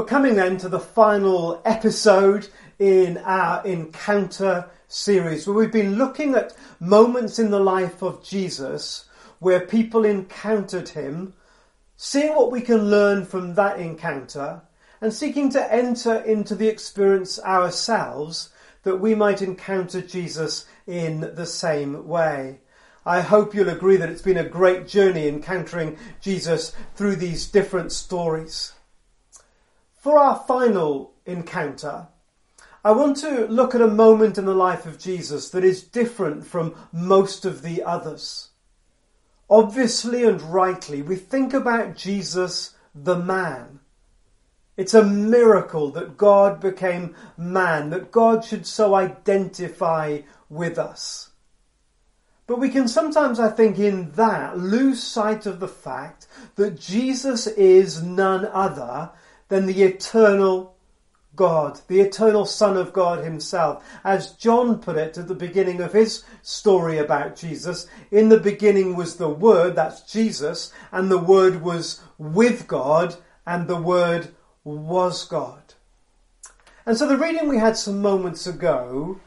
We're coming then to the final episode in our encounter series where we've been looking at moments in the life of Jesus where people encountered him, seeing what we can learn from that encounter and seeking to enter into the experience ourselves that we might encounter Jesus in the same way. I hope you'll agree that it's been a great journey encountering Jesus through these different stories. For our final encounter, I want to look at a moment in the life of Jesus that is different from most of the others. Obviously and rightly, we think about Jesus the man. It's a miracle that God became man, that God should so identify with us. But we can sometimes, I think, in that lose sight of the fact that Jesus is none other than the eternal God, the eternal Son of God himself. As John put it at the beginning of his story about Jesus, in the beginning was the Word, that's Jesus, and the Word was with God, and the Word was God. And so the reading we had some moments ago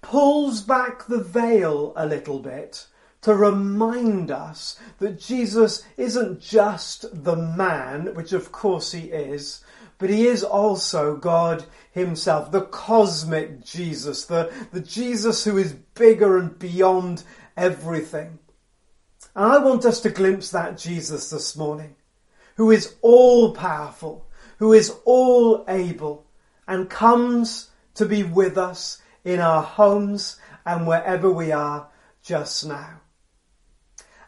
pulls back the veil a little bit to remind us that Jesus isn't just the man, which of course he is, but he is also God himself, the cosmic Jesus, the, the Jesus who is bigger and beyond everything. And I want us to glimpse that Jesus this morning, who is all powerful, who is all able, and comes to be with us in our homes and wherever we are just now.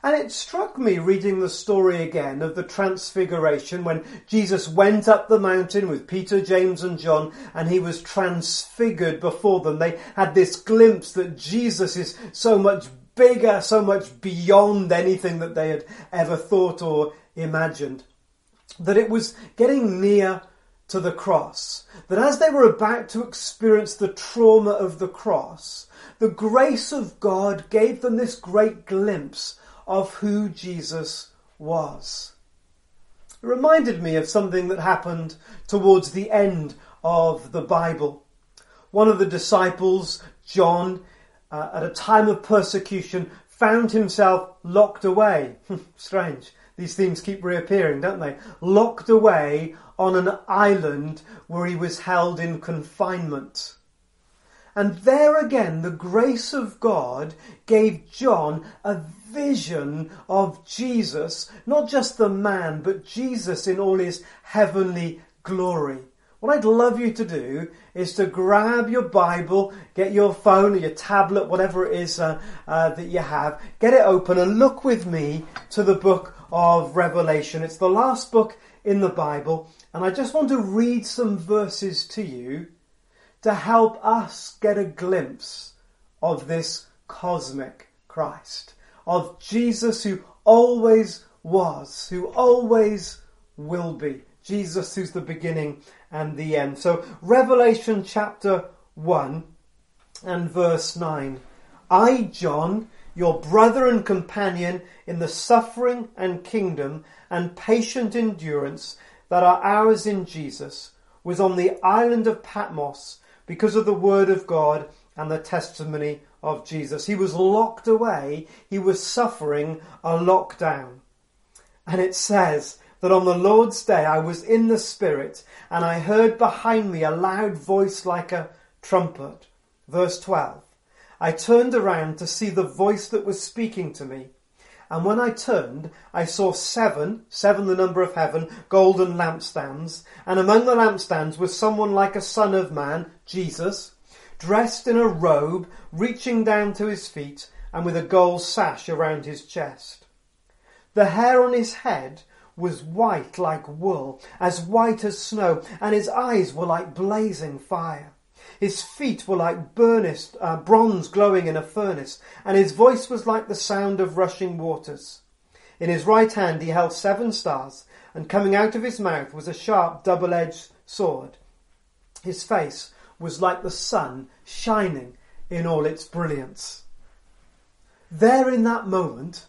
And it struck me reading the story again of the transfiguration when Jesus went up the mountain with Peter, James and John and he was transfigured before them. They had this glimpse that Jesus is so much bigger, so much beyond anything that they had ever thought or imagined. That it was getting near to the cross. That as they were about to experience the trauma of the cross, the grace of God gave them this great glimpse of who Jesus was. It reminded me of something that happened towards the end of the Bible. One of the disciples, John, uh, at a time of persecution, found himself locked away. Strange. These themes keep reappearing, don't they? Locked away on an island where he was held in confinement. And there again, the grace of God gave John a vision of Jesus, not just the man, but Jesus in all his heavenly glory. What I'd love you to do is to grab your Bible, get your phone or your tablet, whatever it is uh, uh, that you have, get it open and look with me to the book of Revelation. It's the last book in the Bible, and I just want to read some verses to you to help us get a glimpse of this cosmic Christ, of Jesus who always was, who always will be. Jesus who's the beginning and the end. So Revelation chapter 1 and verse 9. I, John, your brother and companion in the suffering and kingdom and patient endurance that are ours in Jesus, was on the island of Patmos because of the word of God and the testimony of Jesus. He was locked away. He was suffering a lockdown. And it says that on the Lord's day I was in the Spirit and I heard behind me a loud voice like a trumpet. Verse 12. I turned around to see the voice that was speaking to me. And when I turned, I saw seven, seven the number of heaven, golden lampstands, and among the lampstands was someone like a son of man, Jesus, dressed in a robe reaching down to his feet and with a gold sash around his chest. The hair on his head was white like wool, as white as snow, and his eyes were like blazing fire. His feet were like burnished, uh, bronze glowing in a furnace, and his voice was like the sound of rushing waters. In his right hand he held seven stars, and coming out of his mouth was a sharp double-edged sword. His face was like the sun shining in all its brilliance. There in that moment,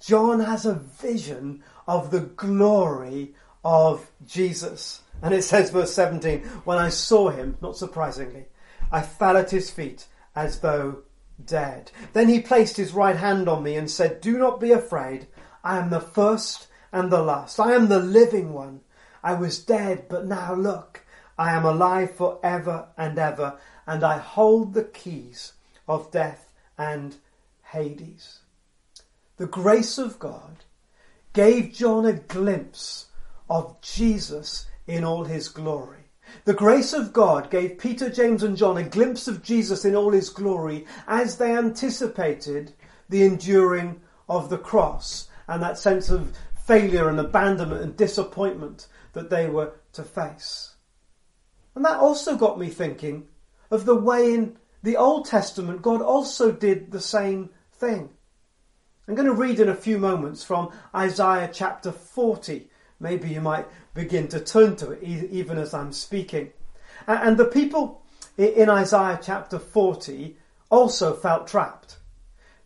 John has a vision of the glory of Jesus. And it says, verse 17, when I saw him, not surprisingly, I fell at his feet as though dead. Then he placed his right hand on me and said, Do not be afraid. I am the first and the last. I am the living one. I was dead, but now look, I am alive for ever and ever, and I hold the keys of death and Hades. The grace of God gave John a glimpse of Jesus in all his glory. The grace of God gave Peter, James, and John a glimpse of Jesus in all his glory as they anticipated the enduring of the cross and that sense of failure and abandonment and disappointment that they were to face. And that also got me thinking of the way in the Old Testament God also did the same thing. I'm going to read in a few moments from Isaiah chapter 40. Maybe you might begin to turn to it even as I'm speaking. And the people in Isaiah chapter 40 also felt trapped.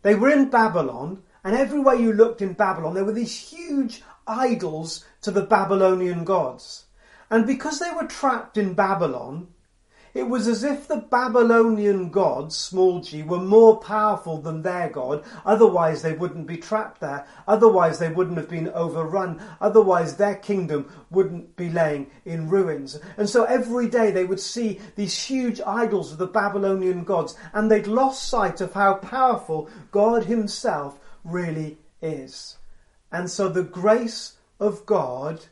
They were in Babylon, and everywhere you looked in Babylon, there were these huge idols to the Babylonian gods. And because they were trapped in Babylon, it was as if the Babylonian gods, small g, were more powerful than their god. Otherwise, they wouldn't be trapped there. Otherwise, they wouldn't have been overrun. Otherwise, their kingdom wouldn't be laying in ruins. And so every day they would see these huge idols of the Babylonian gods, and they'd lost sight of how powerful God Himself really is. And so the grace of God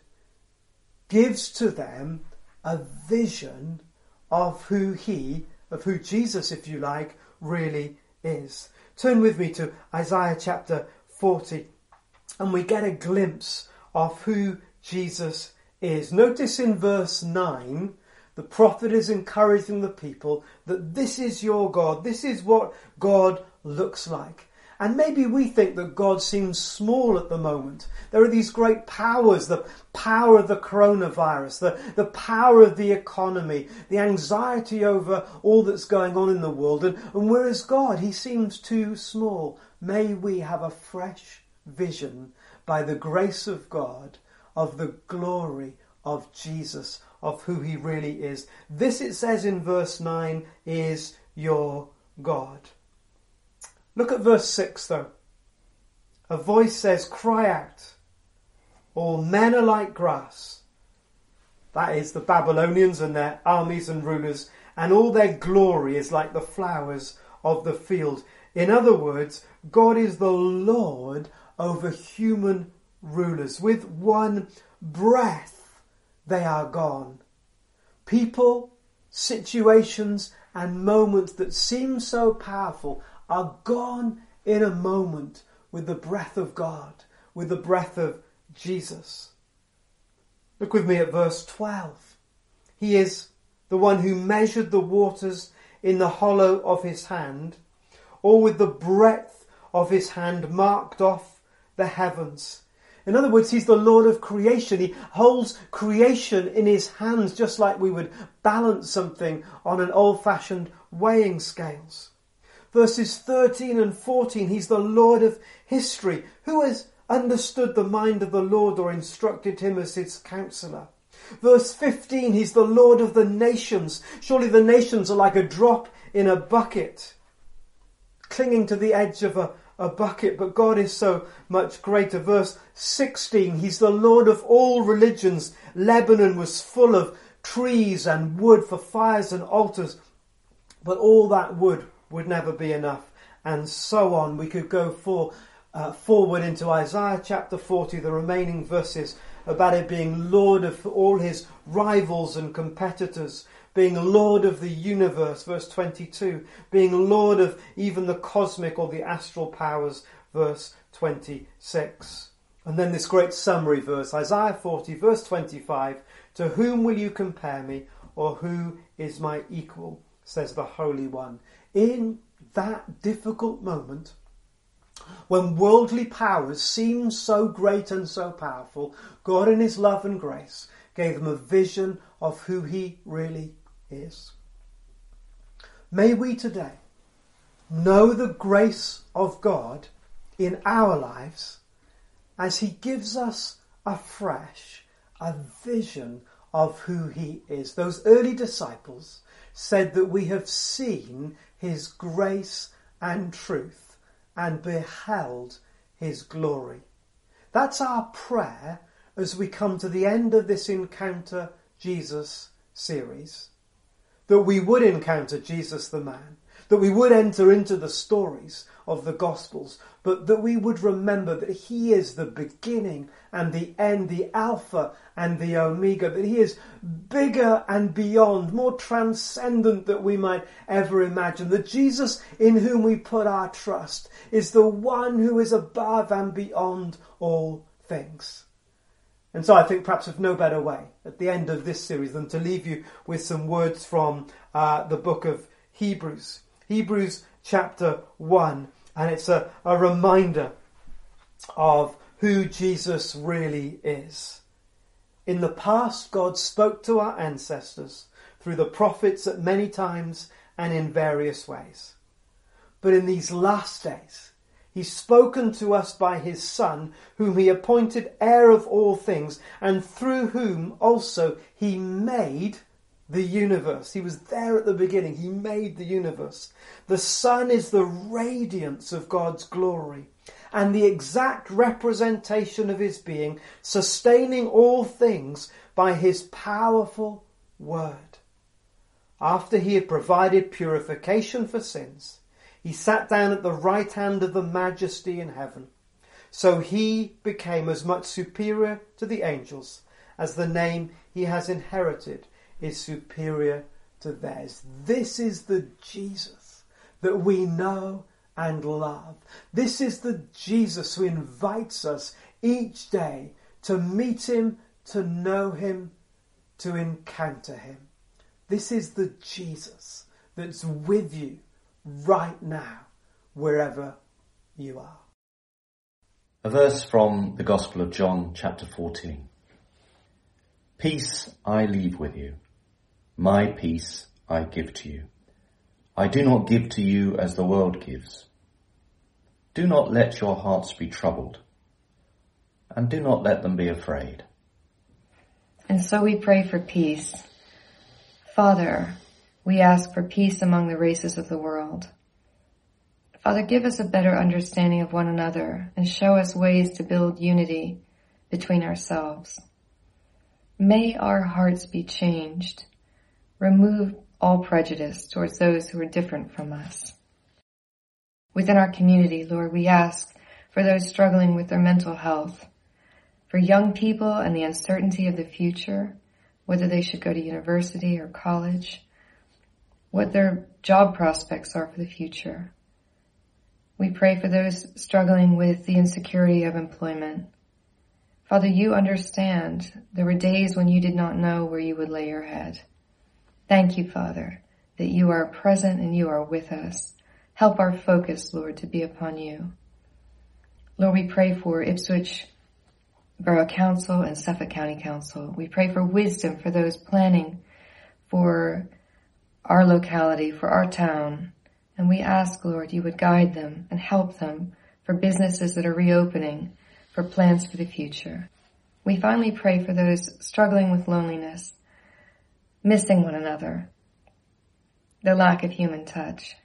gives to them a vision of who he, of who Jesus, if you like, really is. Turn with me to Isaiah chapter 40 and we get a glimpse of who Jesus is. Notice in verse 9, the prophet is encouraging the people that this is your God, this is what God looks like. And maybe we think that God seems small at the moment. There are these great powers, the power of the coronavirus, the, the power of the economy, the anxiety over all that's going on in the world. And, and whereas God, He seems too small. May we have a fresh vision by the grace of God of the glory of Jesus, of who He really is. This, it says in verse 9, is your God. Look at verse 6 though. A voice says, Cry out. All men are like grass. That is the Babylonians and their armies and rulers, and all their glory is like the flowers of the field. In other words, God is the Lord over human rulers. With one breath, they are gone. People, situations, and moments that seem so powerful are gone in a moment with the breath of God, with the breath of Jesus. Look with me at verse 12. He is the one who measured the waters in the hollow of his hand, or with the breadth of his hand marked off the heavens. In other words, he's the Lord of creation. He holds creation in his hands just like we would balance something on an old fashioned weighing scales verses 13 and 14, he's the Lord of history. Who has understood the mind of the Lord or instructed him as his counselor? Verse 15, he's the Lord of the nations. Surely the nations are like a drop in a bucket, clinging to the edge of a, a bucket, but God is so much greater. Verse 16, he's the Lord of all religions. Lebanon was full of trees and wood for fires and altars, but all that wood would never be enough, and so on. We could go for, uh, forward into Isaiah chapter 40, the remaining verses about it being Lord of all his rivals and competitors, being Lord of the universe, verse 22, being Lord of even the cosmic or the astral powers, verse 26. And then this great summary verse, Isaiah 40, verse 25 To whom will you compare me, or who is my equal? says the Holy One. In that difficult moment, when worldly powers seemed so great and so powerful, God in His love and grace gave them a vision of who He really is. May we today know the grace of God in our lives as He gives us afresh a vision of who He is. Those early disciples said that we have seen His grace and truth and beheld His glory. That's our prayer as we come to the end of this Encounter Jesus series. That we would encounter Jesus the man, that we would enter into the stories of the Gospels, but that we would remember that He is the beginning and the end, the Alpha and the Omega, that He is bigger and beyond, more transcendent than we might ever imagine, that Jesus in whom we put our trust is the one who is above and beyond all things. And so I think perhaps of no better way at the end of this series than to leave you with some words from uh, the book of Hebrews. Hebrews chapter 1. And it's a, a reminder of who Jesus really is. In the past, God spoke to our ancestors through the prophets at many times and in various ways. But in these last days, He's spoken to us by his Son, whom he appointed heir of all things, and through whom also he made the universe. He was there at the beginning. He made the universe. The Son is the radiance of God's glory and the exact representation of his being, sustaining all things by his powerful word. After he had provided purification for sins, he sat down at the right hand of the majesty in heaven. So he became as much superior to the angels as the name he has inherited is superior to theirs. This is the Jesus that we know and love. This is the Jesus who invites us each day to meet him, to know him, to encounter him. This is the Jesus that's with you right now, wherever you are. A verse from the Gospel of John, chapter 14. Peace I leave with you. My peace I give to you. I do not give to you as the world gives. Do not let your hearts be troubled, and do not let them be afraid. And so we pray for peace. Father, we ask for peace among the races of the world. Father, give us a better understanding of one another and show us ways to build unity between ourselves. May our hearts be changed. Remove all prejudice towards those who are different from us. Within our community, Lord, we ask for those struggling with their mental health, for young people and the uncertainty of the future, whether they should go to university or college, what their job prospects are for the future. We pray for those struggling with the insecurity of employment. Father, you understand there were days when you did not know where you would lay your head. Thank you, Father, that you are present and you are with us. Help our focus, Lord, to be upon you. Lord, we pray for Ipswich Borough Council and Suffolk County Council. We pray for wisdom for those planning for our locality, for our town. And we ask, Lord, you would guide them and help them for businesses that are reopening, for plans for the future. We finally pray for those struggling with loneliness, missing one another, the lack of human touch.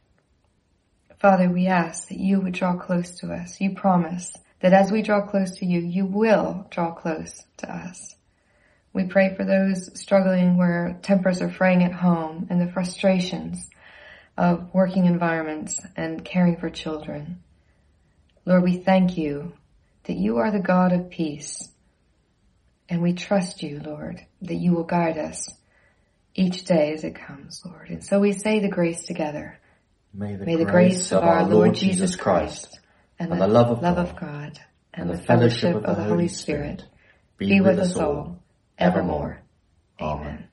Father, we ask that you would draw close to us. You promise that as we draw close to you, you will draw close to us. We pray for those struggling where tempers are fraying at home and the frustrations of working environments and caring for children. Lord, we thank you that you are the God of peace. And we trust you, Lord, that you will guide us each day as it comes, Lord. And so we say the grace together. May the, May the grace, grace of our Lord Jesus Christ and, and the the love of love God of God and the fellowship of the Holy Spirit be with us all evermore. Amen.